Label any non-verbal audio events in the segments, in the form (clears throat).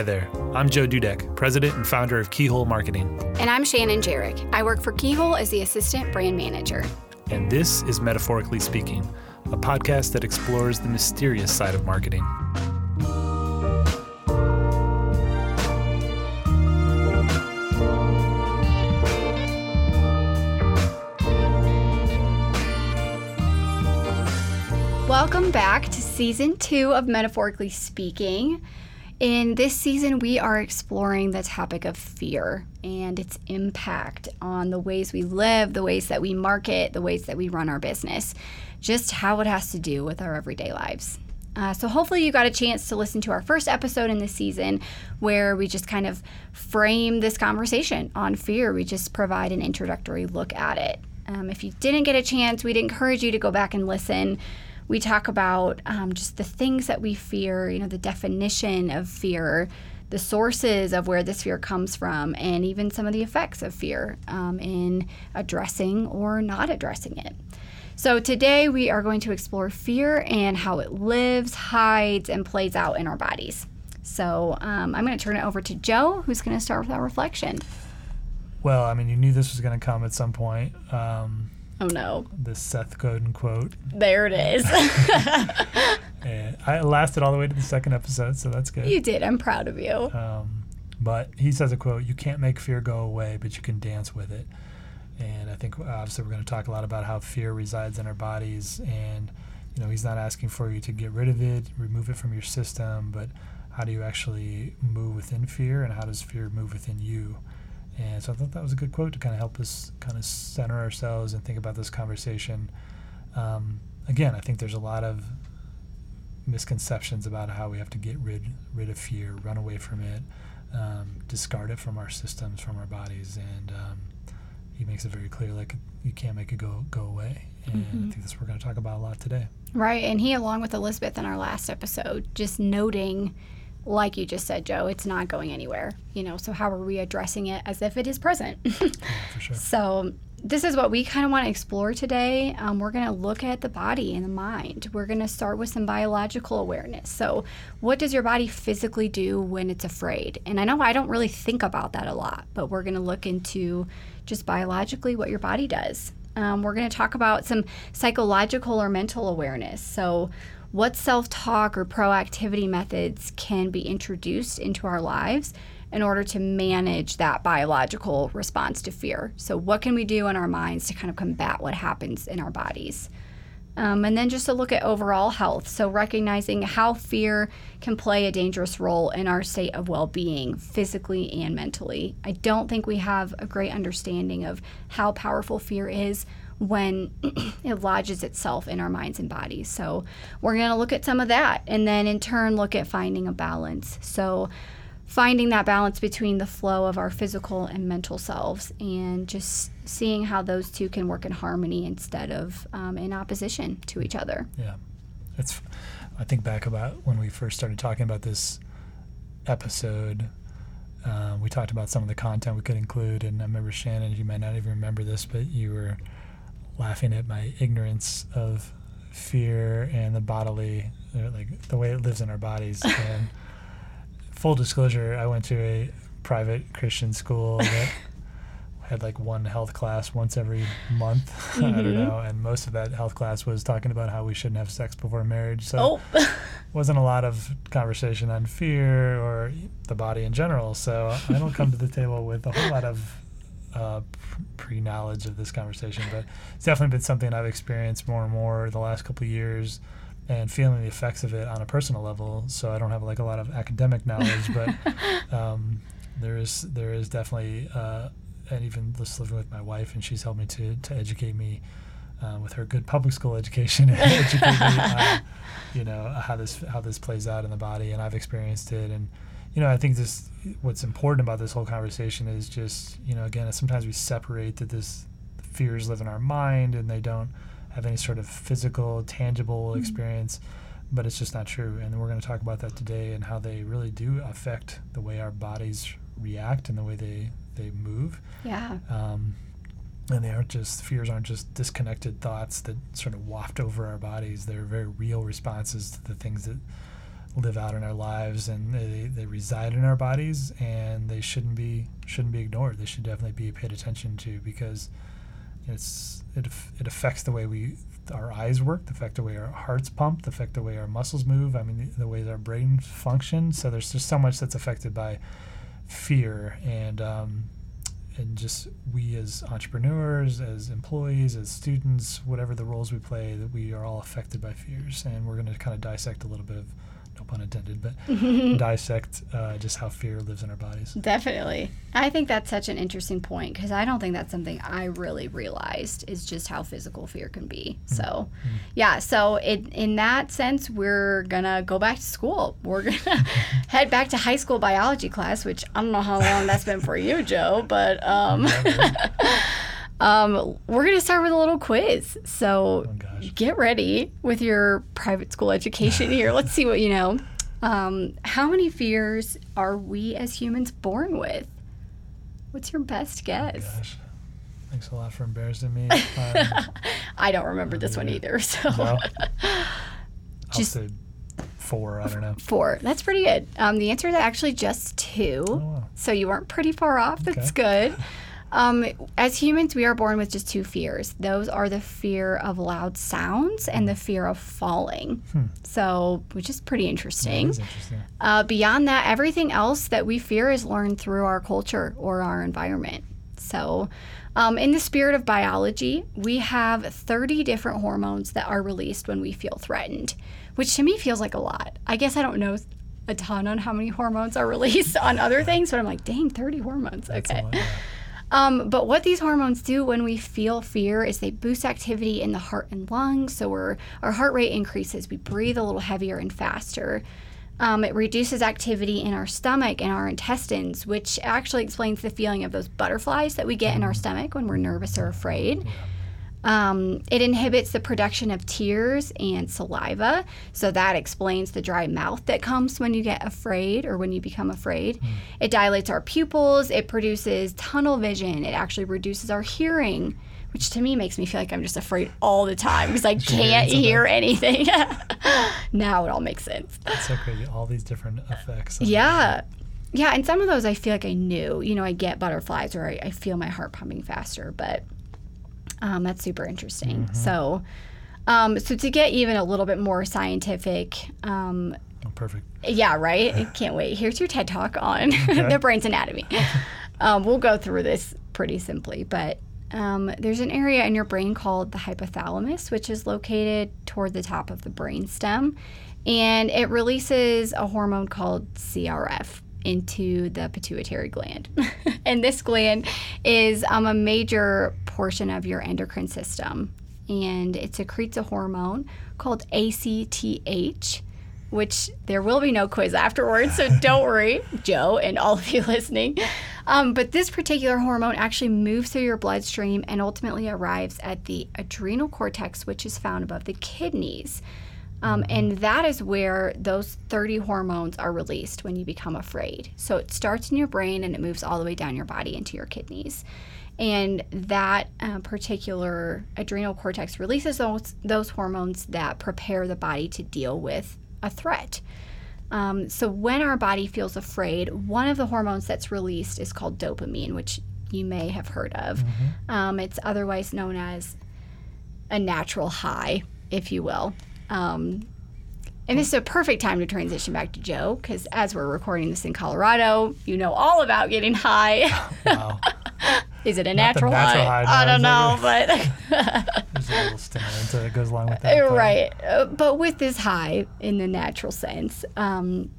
Hi there. I'm Joe Dudek, president and founder of Keyhole Marketing. And I'm Shannon Jarek. I work for Keyhole as the assistant brand manager. And this is Metaphorically Speaking, a podcast that explores the mysterious side of marketing. Welcome back to season two of Metaphorically Speaking. In this season, we are exploring the topic of fear and its impact on the ways we live, the ways that we market, the ways that we run our business, just how it has to do with our everyday lives. Uh, so, hopefully, you got a chance to listen to our first episode in this season where we just kind of frame this conversation on fear. We just provide an introductory look at it. Um, if you didn't get a chance, we'd encourage you to go back and listen we talk about um, just the things that we fear, you know, the definition of fear, the sources of where this fear comes from, and even some of the effects of fear um, in addressing or not addressing it. So, today we are going to explore fear and how it lives, hides, and plays out in our bodies. So, um, I'm going to turn it over to Joe, who's going to start with our reflection. Well, I mean, you knew this was going to come at some point. Um, Oh no. The Seth Godin quote. There it is. and (laughs) I lasted all the way to the second episode, so that's good. You did. I'm proud of you. Um, but he says a quote: "You can't make fear go away, but you can dance with it." And I think obviously we're going to talk a lot about how fear resides in our bodies, and you know he's not asking for you to get rid of it, remove it from your system, but how do you actually move within fear, and how does fear move within you? And so I thought that was a good quote to kind of help us kind of center ourselves and think about this conversation. Um, again, I think there's a lot of misconceptions about how we have to get rid rid of fear, run away from it, um, discard it from our systems, from our bodies, and um, he makes it very clear like you can't make it go go away. And mm-hmm. I think that's what we're going to talk about a lot today. Right, and he, along with Elizabeth in our last episode, just noting like you just said, Joe, it's not going anywhere. You know, so how are we addressing it as if it is present? (laughs) yeah, for sure. So this is what we kind of want to explore today. Um, we're going to look at the body and the mind. We're going to start with some biological awareness. So, what does your body physically do when it's afraid? And I know I don't really think about that a lot, but we're going to look into just biologically what your body does. Um, we're going to talk about some psychological or mental awareness. So, what self talk or proactivity methods can be introduced into our lives in order to manage that biological response to fear. So, what can we do in our minds to kind of combat what happens in our bodies? Um, and then just to look at overall health. So, recognizing how fear can play a dangerous role in our state of well being, physically and mentally. I don't think we have a great understanding of how powerful fear is when (clears throat) it lodges itself in our minds and bodies. So, we're going to look at some of that and then in turn look at finding a balance. So, finding that balance between the flow of our physical and mental selves and just seeing how those two can work in harmony instead of um, in opposition to each other. Yeah. It's, I think back about when we first started talking about this episode. Uh, we talked about some of the content we could include, and I remember Shannon. You might not even remember this, but you were laughing at my ignorance of fear and the bodily, uh, like the way it lives in our bodies. (laughs) And full disclosure, I went to a private Christian school that (laughs) had like one health class once every month. Mm-hmm. (laughs) I don't mm-hmm. know, and most of that health class was talking about how we shouldn't have sex before marriage. So oh. wasn't a lot of conversation on fear or the body in general. So I don't come to the table with a whole lot of uh, pre knowledge of this conversation, but it's definitely been something I've experienced more and more the last couple of years and feeling the effects of it on a personal level. So I don't have like a lot of academic knowledge, but (laughs) um, there is there is definitely uh, and even just living with my wife, and she's helped me to to educate me. Uh, with her good public school education, (laughs) educate me on, you know how this how this plays out in the body, and I've experienced it, and you know, I think this what's important about this whole conversation is just, you know, again, sometimes we separate that this fears live in our mind and they don't have any sort of physical, tangible mm-hmm. experience, but it's just not true. And we're going to talk about that today and how they really do affect the way our bodies react and the way they they move. Yeah. Um, and they aren't just fears aren't just disconnected thoughts that sort of waft over our bodies. They're very real responses to the things that live out in our lives and they, they reside in our bodies and they shouldn't be shouldn't be ignored. They should definitely be paid attention to because it's it, it affects the way we our eyes work the affect the way our hearts pump the affect the way our muscles move. I mean the, the way our brain functions so there's just so much that's affected by fear and um, and just we as entrepreneurs, as employees, as students, whatever the roles we play, that we are all affected by fears, and we're going to kind of dissect a little bit of, no pun intended, but (laughs) dissect uh, just how fear lives in our bodies. Definitely. I think that's such an interesting point because I don't think that's something I really realized is just how physical fear can be. So, yeah, so it, in that sense, we're going to go back to school. We're going (laughs) to head back to high school biology class, which I don't know how long that's been for you, Joe, but um, (laughs) um, we're going to start with a little quiz. So, Oh get ready with your private school education (laughs) here. Let's see what you know. Um, how many fears are we as humans born with? What's your best guess? Gosh. Thanks a lot for embarrassing me. (laughs) Um, I don't remember this one either. So no. (laughs) I'll Just- say four. I don't know. four. That's pretty good. Um, the answer is actually just two. Oh, wow. So you weren't pretty far off. That's good. Um, as humans, we are born with just two fears. Those are the fear of loud sounds and the fear of falling. So, which is pretty interesting. is interesting. Uh, beyond that, everything else that we fear is learned through our culture or our environment. So, um, in the spirit of biology, we have 30 different hormones that are released when we feel threatened, which to me feels like a lot. I guess I don't know a ton on how many hormones are (laughs) released on other things, but I'm like, dang, 30 hormones. Okay. Yeah. Um, but what these hormones do when we feel fear is they boost activity in the heart and lungs. So we're, our heart rate increases. We breathe a little heavier and faster. Um, it reduces activity in our stomach and our intestines, which actually explains the feeling of those butterflies that we get in our stomach when we're nervous or afraid. Um, it inhibits the production of tears and saliva. So that explains the dry mouth that comes when you get afraid or when you become afraid. It dilates our pupils. It produces tunnel vision. It actually reduces our hearing, which to me makes me feel like I'm just afraid all the time because I (laughs) can't hear anything. (laughs) now it all makes sense. It's so crazy. All these different effects. Yeah. Yeah, and some of those I feel like I knew. You know, I get butterflies or I, I feel my heart pumping faster, but um, that's super interesting. So, um, so to get even a little bit more scientific, um, Oh, perfect. yeah, right. I can't wait. Here's your TED talk on (laughs) the brain's anatomy. Um, we'll go through this pretty simply, but um, there's an area in your brain called the hypothalamus, which is located toward the top of the brain stem, and it releases a hormone called CRF into the pituitary gland. (laughs) and this gland is um, a major portion of your endocrine system, and it secretes a hormone called ACTH which there will be no quiz afterwards, so (laughs) don't worry, Joe, and all of you (laughs) listening. Um, but this particular hormone actually moves through your bloodstream and ultimately arrives at the adrenal cortex, which is found above the kidneys. Um, and that is where those 30 hormones are released when you become afraid. So it starts in your brain and it moves all the way down your body into your kidneys. And that uh, particular adrenal cortex releases those, those hormones that prepare the body to deal with a threat. Um, so when our body feels afraid, one of the hormones that's released is called dopamine, which you may have heard of. Um, it's otherwise known as a natural high, if you will. Um, and this is a perfect time to transition back to Joe, because as we're recording this in Colorado, you know all about getting high. (laughs) Wow. is it a Not natural, natural high? high, I don't know, but. (laughs) There's a (laughs) little stimulant that goes along with that. right. Uh, but with this high, in the natural sense, um,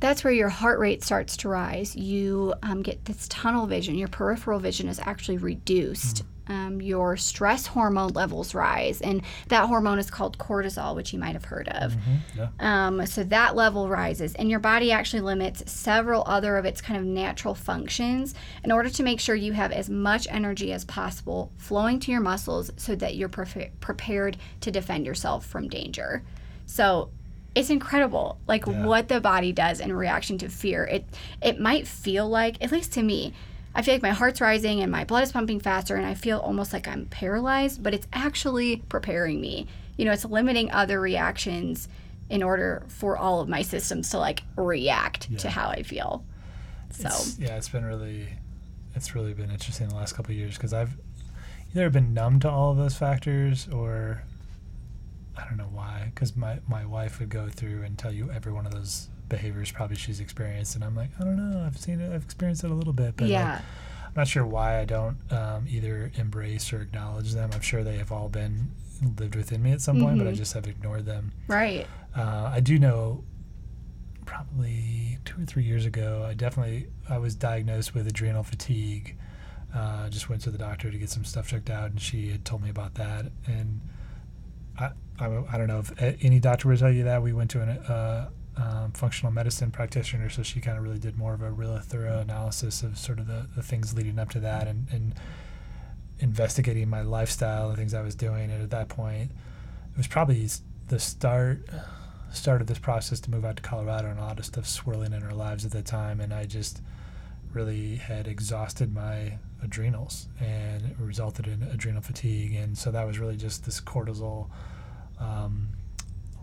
that's where your heart rate starts to rise. You um, get this tunnel vision. Your peripheral vision is actually reduced. Um, your stress hormone levels rise, and that hormone is called cortisol, which you might have heard of. Mhm, yeah. Um, so that level rises, and your body actually limits several other of its kind of natural functions in order to make sure you have as much energy as possible flowing to your muscles so that you're prefe- prepared to defend yourself from danger. So it's incredible, like Yeah. what the body does in reaction to fear. It it might feel like, at least to me, I feel like my heart's rising and my blood is pumping faster, and I feel almost like I'm paralyzed, but it's actually preparing me. You know, it's limiting other reactions in order for all of my systems to like react Yeah. to how I feel. So It's, yeah, it's been really, it's really been interesting the last couple of years because I've either been numb to all of those factors or I don't know why. Because my my wife would go through and tell you every one of those behaviors probably she's experienced, and I'm like, I don't know, I've seen it, I've experienced it a little bit, but like, yeah, I'm not sure why I don't um, either embrace or acknowledge them. I'm sure they have all been lived within me at some point, but I Mhm. just have ignored them. right. Uh, I do know probably two or three years ago, I definitely I was diagnosed with adrenal fatigue. Uh, just went to the doctor to get some stuff checked out, and she had told me about that. And I I, I don't know if any doctor would tell you that. We went to an uh, um, functional medicine practitioner, so she kind of really did more of a really thorough analysis of sort of the, the things leading up to that, and, and investigating my lifestyle and things I was doing. And at that point, it was probably the start of this process to move out to Colorado and a lot of stuff swirling in our lives at that time. And I just really had exhausted my adrenals and it resulted in adrenal fatigue. And so that was really just this cortisol um,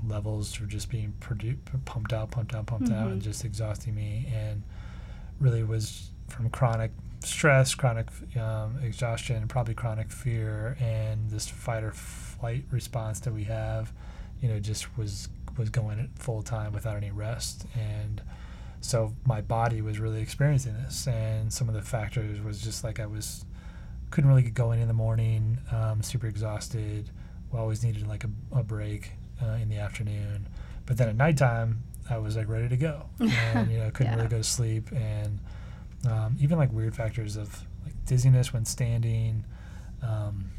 levels were just being produ- pumped out, pumped out, pumped out, and Mhm. just exhausting me. And really was from chronic stress, chronic um, exhaustion, probably chronic fear, and this fight or flight response that we have, you know, just was was going full time without any rest. And so my body was really experiencing this, and some of the factors was just like I was couldn't really get going in the morning, um, super exhausted. Always needed like a, a break uh, in the afternoon, but then at nighttime I was like ready to go, (laughs) and you know couldn't Yeah. really go to sleep, and um, even like weird factors of like dizziness when standing. Um,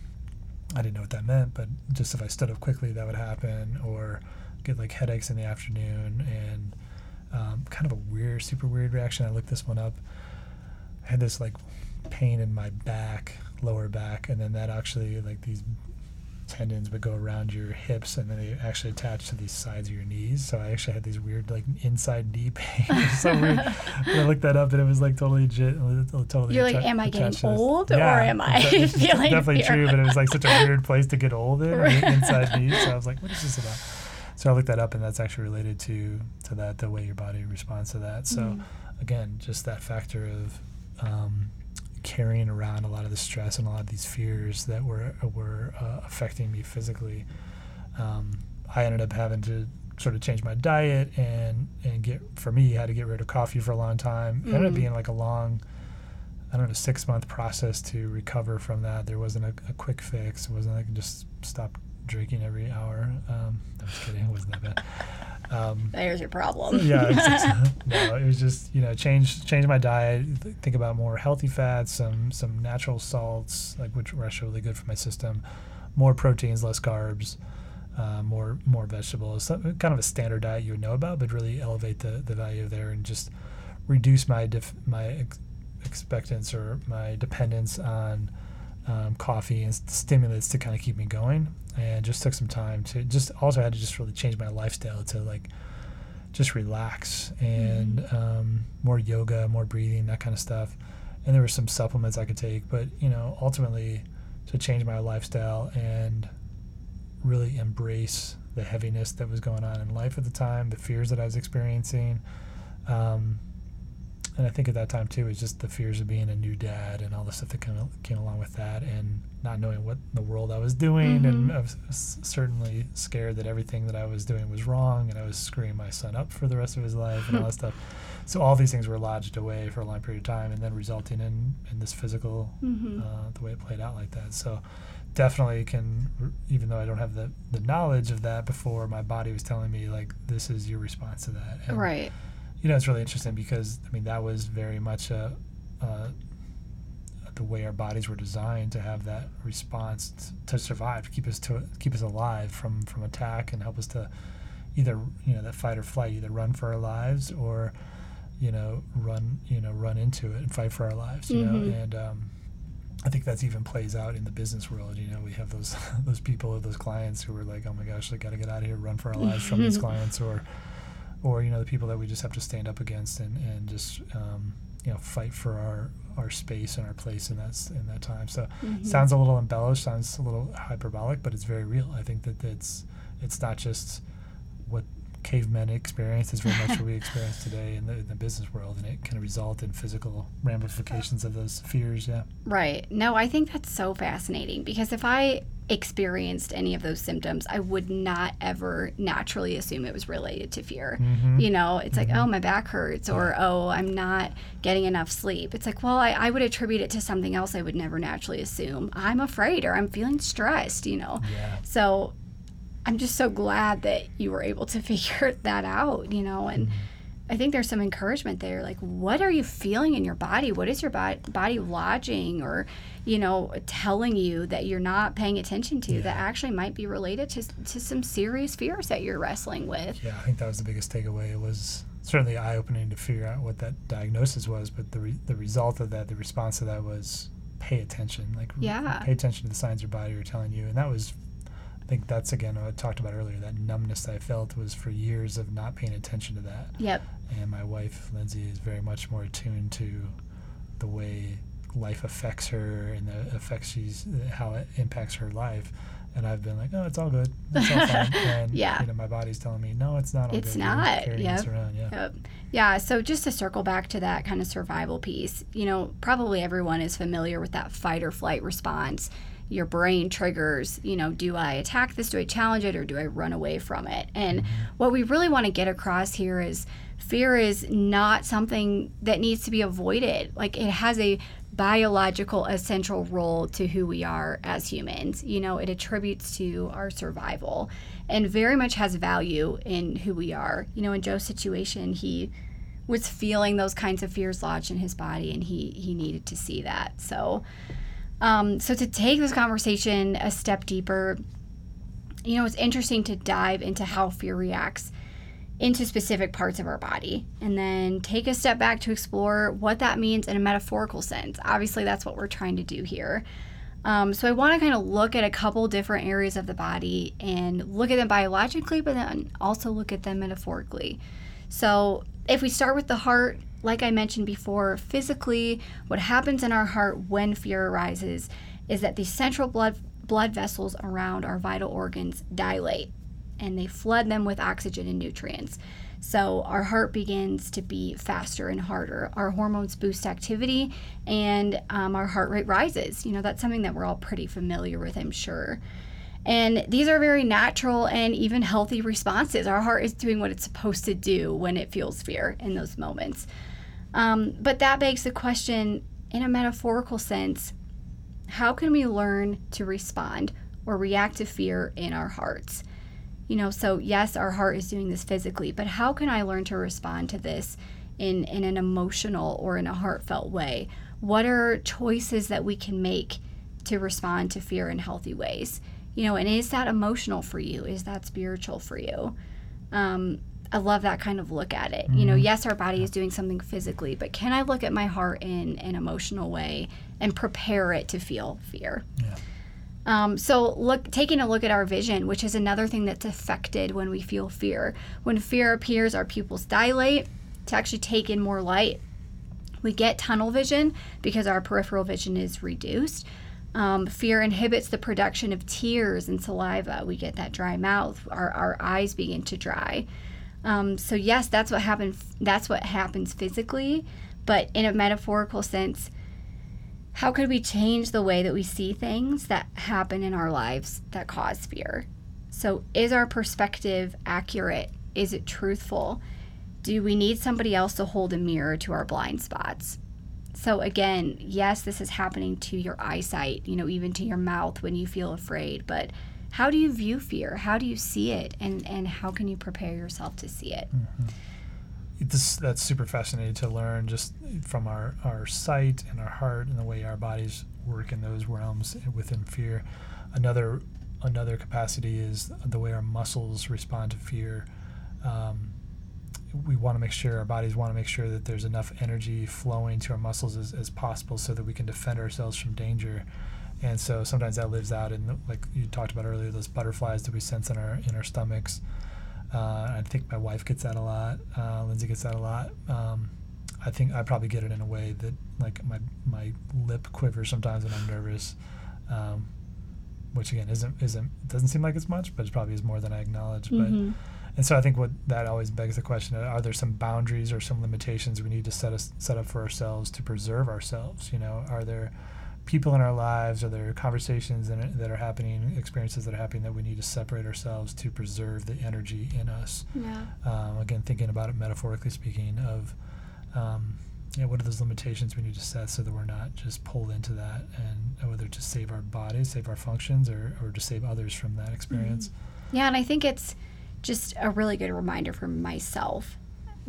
I didn't know what that meant, but just if I stood up quickly, that would happen, or get like headaches in the afternoon, and um, kind of a weird, super weird reaction. I looked this one up. I had this like pain in my back, lower back, and then that actually like these tendons would go around your hips and then they actually attach to these sides of your knees. So I actually had these weird like inside knee (laughs) pain. So weird. I looked that up and it was like totally legit. Totally You're like, am I getting attached to this. old or am I (laughs) feeling definitely fear? true, but it was like such a weird place to get old in, Right. (laughs) inside knee. So I was like, what is this about? So I looked that up and that's actually related to to that, the way your body responds to that. So Mm. again, just that factor of um, carrying around a lot of the stress and a lot of these fears that were were uh, affecting me physically. Um, I ended up having to sort of change my diet and and get for me I had to get rid of coffee for a long time. It ended up Mm. being like a long, I don't know, six month process to recover from that. There wasn't a, a quick fix. It wasn't like just stop drinking every hour. Um, I'm just kidding. It wasn't that bad. Um, There's your problem. yeah, it's- (laughs) (laughs) no, it was just you know change change my diet. th- Think about more healthy fats, some some natural salts, like which were actually really good for my system. More proteins, less carbs, uh, more more vegetables. So, kind of a standard diet you would know about, but really elevate the the value there and just reduce my def- my ex- expectance or my dependence on um, coffee and stimulants to kind of keep me going. And just took some time to just also had to just really change my lifestyle to like just relax and um, more yoga, more breathing, that kind of stuff. And there were some supplements I could take, but you know, ultimately to change my lifestyle and really embrace the heaviness that was going on in life at the time, the fears that I was experiencing. Um, and I think at that time too, it was just the fears of being a new dad and all the stuff that came, came along with that, and not knowing what in the world I was doing, and Mhm. I was certainly scared that everything that I was doing was wrong, and I was screwing my son up for the rest of his life and all that (laughs) stuff. So all these things were lodged away for a long period of time, and then resulting in in this physical Mhm. uh, the way it played out like that. So definitely can, even though I don't have the the knowledge of that before, my body was telling me like this is your response to that. And, Right. You know, it's really interesting because I mean that was very much a. a the way our bodies were designed to have that response t- to survive, to keep us to keep us alive from from attack, and help us to either you know that fight or flight, either run for our lives or you know run you know run into it and fight for our lives. You Mhm. know, and um, I think that's even plays out in the business world. You know, we have those (laughs) those people, or those clients who are like, oh my gosh, I got to get out of here, run for our lives from these (laughs) clients, or or you know the people that we just have to stand up against and and just um, you know fight for our our space and our place in that in that time. So Mhm. sounds a little embellished, sounds a little hyperbolic, but it's very real. I think that it's it's not just what cavemen experienced. It's very much what we experience (laughs) today in the, in the business world, and it can result in physical ramifications of those fears. Yeah. Right. No, I think that's so fascinating because if I experienced any of those symptoms, I would not ever naturally assume it was related to fear. Mm-hmm. You know, it's like, oh, my back hurts, or oh, I'm not getting enough sleep. It's like, well, I, I would attribute it to something else I would never naturally assume. I'm afraid or I'm feeling stressed, you know. Yeah. So I'm just so glad that you were able to (laughs) figure that out, you know, and I think there's some encouragement there. Like, what are you feeling in your body? What is your body, body lodging or, you know, telling you that you're not paying attention to that actually might be related to, to some serious fears that you're wrestling with? Yeah, I think that was the biggest takeaway. It was certainly eye opening to figure out what that diagnosis was, but the, re- the result of that, the response to that was pay attention. Like, Yeah. pay attention to the signs your body are telling you. And that was, think that's again what I talked about earlier. That numbness that I felt was for years of not paying attention to that. Yep. And my wife, Lindsay, is very much more attuned to the way life affects her and the effects she's, how it impacts her life. And I've been like, oh, it's all good. It's all fine. (laughs) And, Yeah. you know, my body's telling me, no, it's not all It's good. Not. Yep. around. Yeah. Yep. Yeah, so just to circle back to that kind of survival piece, you know, probably everyone is familiar with that fight or flight response. Your brain triggers, you know, do I attack this? Do I challenge it or do I run away from it? And what we really want to get across here is fear is not something that needs to be avoided. Like it has a biological essential role to who we are as humans. You know, it attributes to our survival and very much has value in who we are. You know, in Joe's situation, he was feeling those kinds of fears lodged in his body and he he needed to see that. So um, so to take this conversation a step deeper, you know, it's interesting to dive into how fear reacts into specific parts of our body and then take a step back to explore what that means in a metaphorical sense. Obviously, that's what we're trying to do here. Um, so, I want to kind of look at a couple different areas of the body and look at them biologically, but then also look at them metaphorically. So, if we start with the heart, like I mentioned before, physically, what happens in our heart when fear arises is that the central blood blood vessels around our vital organs dilate and they flood them with oxygen and nutrients. So our heart begins to beat faster and harder. Our hormones boost activity, and um, our heart rate rises. You know that's something that we're all pretty familiar with, I'm sure. And these are very natural and even healthy responses. Our heart is doing what it's supposed to do when it feels fear in those moments. Um, but that begs the question in a metaphorical sense how can we learn to respond or react to fear in our hearts? You know, so yes, our heart is doing this physically, but how can I learn to respond to this in, in an emotional or in a heartfelt way? What are choices that we can make to respond to fear in healthy ways? You know, and is that emotional for you? Is that spiritual for you? Um, I love that kind of look at it. You know, yes, our body is doing something physically, but can I look at my heart in an emotional way and prepare it to feel fear? Yeah. Um, so look, taking a look at our vision, which is another thing that's affected when we feel fear. When fear appears, our pupils dilate to actually take in more light. We get tunnel vision because our peripheral vision is reduced. Um, fear inhibits the production of tears and saliva. We get that dry mouth. Our, our eyes begin to dry. Um, so yes, that's what happens. That's what happens physically, but in a metaphorical sense, how could we change the way that we see things that happen in our lives that cause fear? So, is our perspective accurate? Is it truthful? Do we need somebody else to hold a mirror to our blind spots? So, again, yes, this is happening to your eyesight, you know, even to your mouth when you feel afraid, but how do you view fear? How do you see it? And, and how can you prepare yourself to see it? this that's super fascinating to learn just from our our sight and our heart and the way our bodies work in those realms within fear another another capacity is the way our muscles respond to fear um, we want to make sure our bodies want to make sure that there's enough energy flowing to our muscles as, as possible so that we can defend ourselves from danger and so sometimes that lives out in the, like you talked about earlier those butterflies that we sense in our in our stomachs uh, I think my wife gets that a lot. Uh, Lindsay gets that a lot. Um, I think I probably get it in a way that like my my lip quivers sometimes when I'm nervous, um, which again isn't isn't doesn't seem like it's much, but it probably is more than I acknowledge. Mhm. But And so I think what that always begs the question: Are there some boundaries or some limitations we need to set us set up for ourselves to preserve ourselves? You know, are there people in our lives? Are there conversations that are, that are happening, experiences that are happening that we need to separate ourselves to preserve the energy in us? Yeah. Um, again, thinking about it metaphorically speaking, of um, you know, what are those limitations we need to set so that we're not just pulled into that, and whether to save our bodies, save our functions, or or to save others from that experience. Mm-hmm. Yeah, and I think it's just a really good reminder for myself.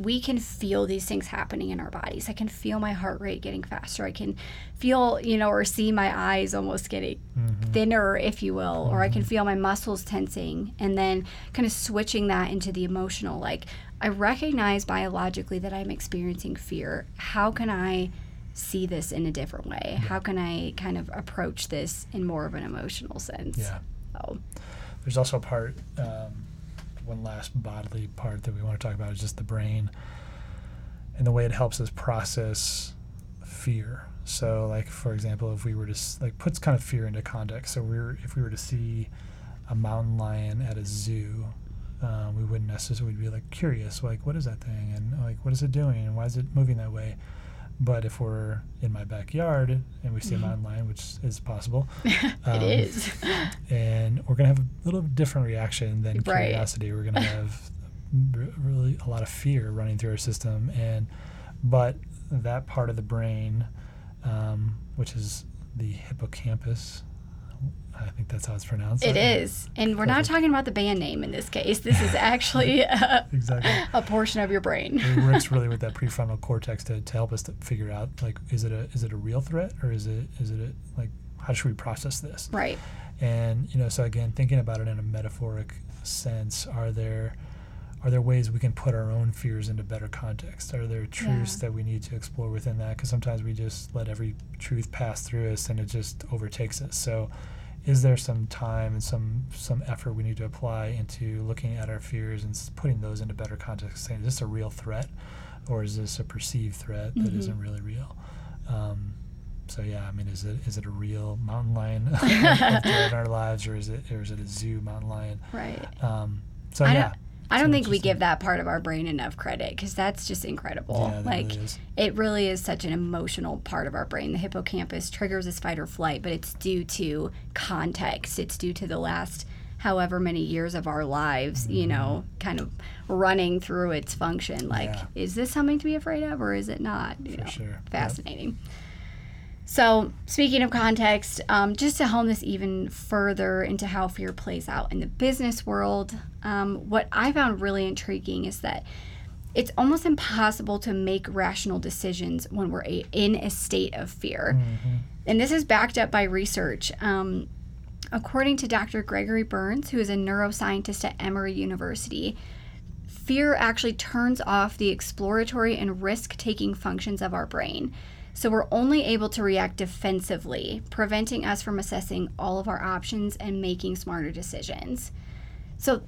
We can feel these things happening in our bodies. I can feel my heart rate getting faster. I can feel, you know, or see my eyes almost getting Mm-hmm. thinner, if you will, or I can feel my muscles tensing and then kind of switching that into the emotional. Like, I recognize biologically that I'm experiencing fear. How can I see this in a different way? How can I kind of approach this in more of an emotional sense? Yeah. So, There's also a part, um, one last bodily part that we want to talk about is just the brain and the way it helps us process fear. So, like for example, if we were to like puts kind of fear into context. So, we're if we were to see a mountain lion at a zoo, um, we wouldn't necessarily we'd be like curious, like what is that thing, and like what is it doing, and why is it moving that way. But if we're in my backyard and we see a mountain lion, which is possible, (laughs) it um, is. and we're gonna have a little different reaction than Right. curiosity. We're gonna have really a lot of fear running through our system, and but that part of the brain, um, which is the hippocampus, I think that's how it's pronounced. It is. And we're not talking about the band name in this case. This is actually (laughs) a, Exactly. a portion of your brain. It (laughs) works really with that prefrontal cortex to, to help us to figure out like is it a is it a real threat or is it is it a, like how should we process this? Right. And you know, so again, thinking about it in a metaphoric sense, are there are there ways we can put our own fears into better context? Are there truths Yeah. that we need to explore within that? Because sometimes we just let every truth pass through us and it just overtakes us. So, is there some time and some some effort we need to apply into looking at our fears and putting those into better context? Saying, is this a real threat, or is this a perceived threat that Mhm. not really real? Um, so yeah, I mean, is it is it a real mountain lion (laughs) (laughs) in our lives, or is it or is it a zoo mountain lion? Right. Um, so I yeah, I don't think we give that part of our brain enough credit because that's just incredible. Yeah, like really it really is such an emotional part of our brain. The hippocampus triggers this fight or flight, but it's due to context. It's due to the last however many years of our lives, you know, kind of running through its function. Like, Mm-hmm. Yeah. is this something to be afraid of or is it not? You For know, sure. Yep. So, speaking of context, um, just to hone this even further into how fear plays out in the business world, um, what I found really intriguing is that it's almost impossible to make rational decisions when we're a, in a state of fear. Mhm. And this is backed up by research. Um, according to Dr. Gregory Burns, who is a neuroscientist at Emory University, fear actually turns off the exploratory and risk taking functions of our brain. So we're only able to react defensively, preventing us from assessing all of our options and making smarter decisions. So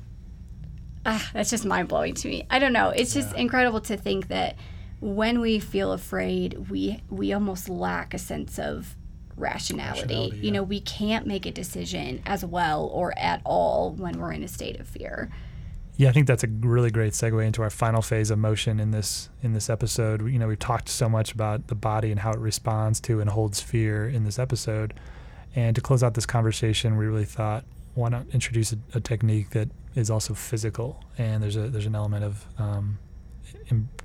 ah, that's just mind blowing to me. I don't know. It's just Yeah. incredible to think that when we feel afraid, we we almost lack a sense of rationality. Rationality, You yeah. know, we can't make a decision as well or at all when we're in a state of fear. Yeah, I think that's a really great segue into our final phase of motion in this in this episode. You know, we've talked so much about the body and how it responds to and holds fear in this episode. And to close out this conversation, we really thought, why not introduce a, a technique that is also physical? And there's a there's an element of um,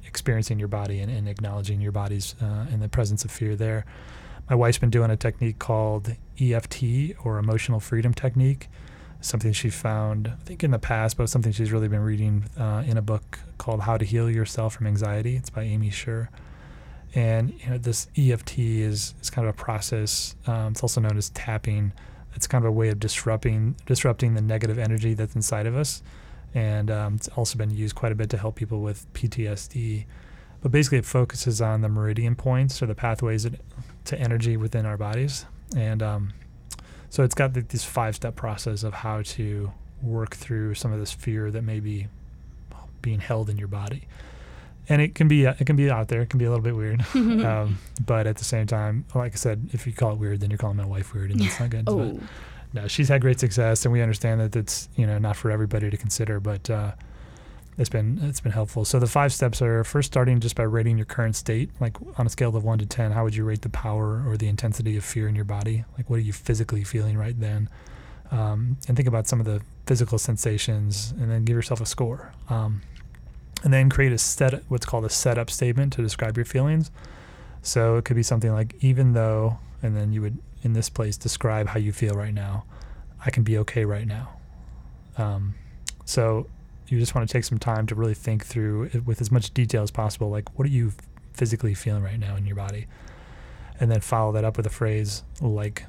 experiencing your body and, and acknowledging your body's uh, in the presence of fear there. My wife's been doing a technique called EFT or emotional freedom technique something she found, I think in the past, but something she's really been reading uh, in a book called How to Heal Yourself from Anxiety. It's by Amy Scher. And you know, this EFT is, is kind of a process. Um, it's also known as tapping. It's kind of a way of disrupting disrupting the negative energy that's inside of us. And um, it's also been used quite a bit to help people with PTSD. But basically, it focuses on the meridian points or the pathways to energy within our bodies. And um, so it's got th- this five step process of how to work through some of this fear that may be being held in your body. And it can be uh, it can be out there. It can be a little bit weird, (laughs) um, but at the same time, like I said, if you call it weird, then you're calling my wife weird, and that's not good. (laughs) But Oh, no, she's had great success, and we understand that it's you know not for everybody to consider. But uh, it's been it's been helpful. So the five steps are first starting just by rating your current state, like on a scale of one to ten, how would you rate the power or the intensity of fear in your body? Like what are you physically feeling right then? Um, and think about some of the physical sensations, and then give yourself a score. Um, and then create a set what's called a setup statement to describe your feelings. So it could be something like even though, and then you would in this place describe how you feel right now. I can be okay right now. Um, so you just want to take some time to really think through it with as much detail as possible. Like, what are you physically feeling right now in your body? And then follow that up with a phrase like,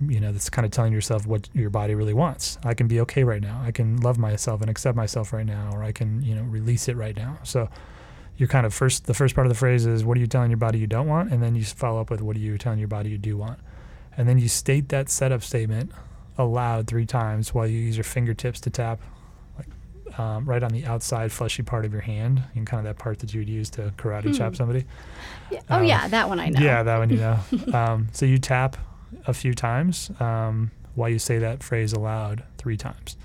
you know, that's kind of telling yourself what your body really wants. I can be okay right now. I can love myself and accept myself right now, or I can, you know, release it right now. So you're kind of first, the first part of the phrase is, what are you telling your body you don't want? And then you follow up with, what are you telling your body you do want? And then you state that setup statement aloud three times while you use your fingertips to tap um, right on the outside fleshy part of your hand and kind of that part that you would use to karate hmm. chop somebody. Yeah. Oh um, yeah, that one I know. Yeah, that one you know. (laughs) um, so you tap a few times um, while you say that phrase aloud three times.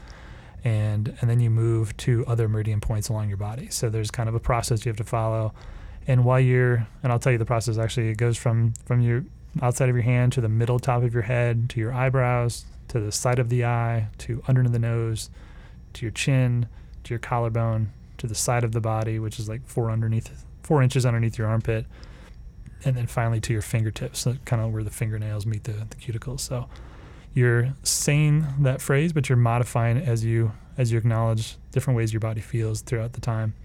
And, and then you move to other meridian points along your body. So there's kind of a process you have to follow. And while you're, and I'll tell you the process actually, it goes from, from your outside of your hand to the middle top of your head to your eyebrows to the side of the eye to under the nose to your chin to your collarbone to the side of the body which is like four underneath four inches underneath your armpit and then finally to your fingertips so kind of where the fingernails meet the, the cuticles. So you're saying that phrase but you're modifying as you as you acknowledge different ways your body feels throughout the time.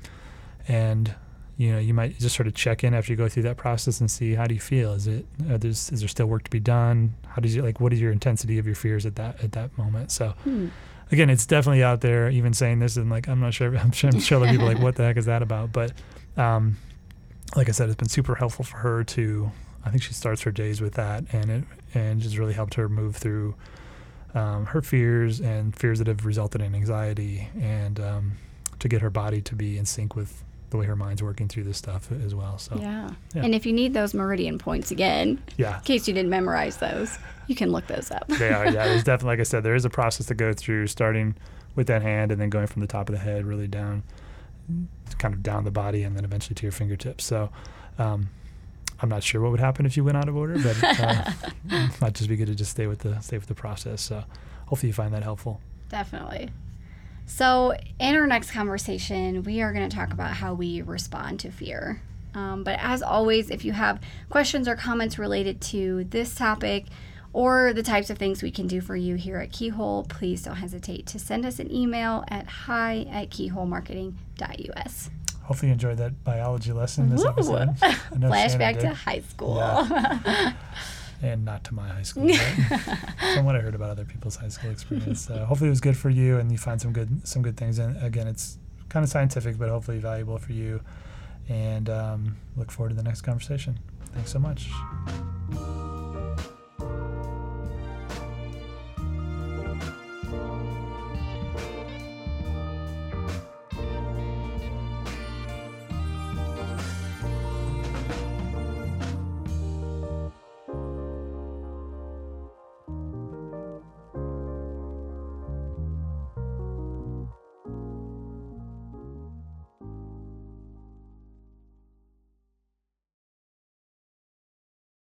And you know you might just sort of check in after you go through that process and see how do you feel? Is it there's there still work to be done? How does you like what is your intensity of your fears at that at that moment? So hmm. Again it's definitely out there even saying this and like i'm not sure (laughs) i'm sure, I'm sure other people like what the heck is that about? But um, like i said it's been super helpful for her to i think she starts her days with that and it and just really helped her move through um, her fears and fears that have resulted in anxiety and um, to get her body to be in sync with the way her mind's working through this stuff as well. So yeah. yeah. And if you need those meridian points again, yeah, in case you didn't memorize those, you can look those up. yeah, yeah. There's (laughs) definitely, like I said, there is a process to go through, starting with that hand and then going from the top of the head really down, kind of down the body, and then eventually to your fingertips. So. Um, I'm not sure what would happen if you went out of order, but uh, (laughs) might just be good to just stay with the stay with the process. So hopefully you find that helpful. Definitely. So, in our next conversation, we are going to talk about how we respond to fear. Um, but as always, if you have questions or comments related to this topic or the types of things we can do for you here at Keyhole, please don't hesitate to send us an email at hi at keyholemarketing.us. Hopefully, you enjoyed that biology lesson this Woo! episode. (laughs) Flashback to high school. Yeah. (laughs) and not to my high school. (laughs) from what I heard about other people's high school experience, so hopefully it was good for you, and you find some good some good things. And again, it's kind of scientific, but hopefully valuable for you. And um, look forward to the next conversation. Thanks so much.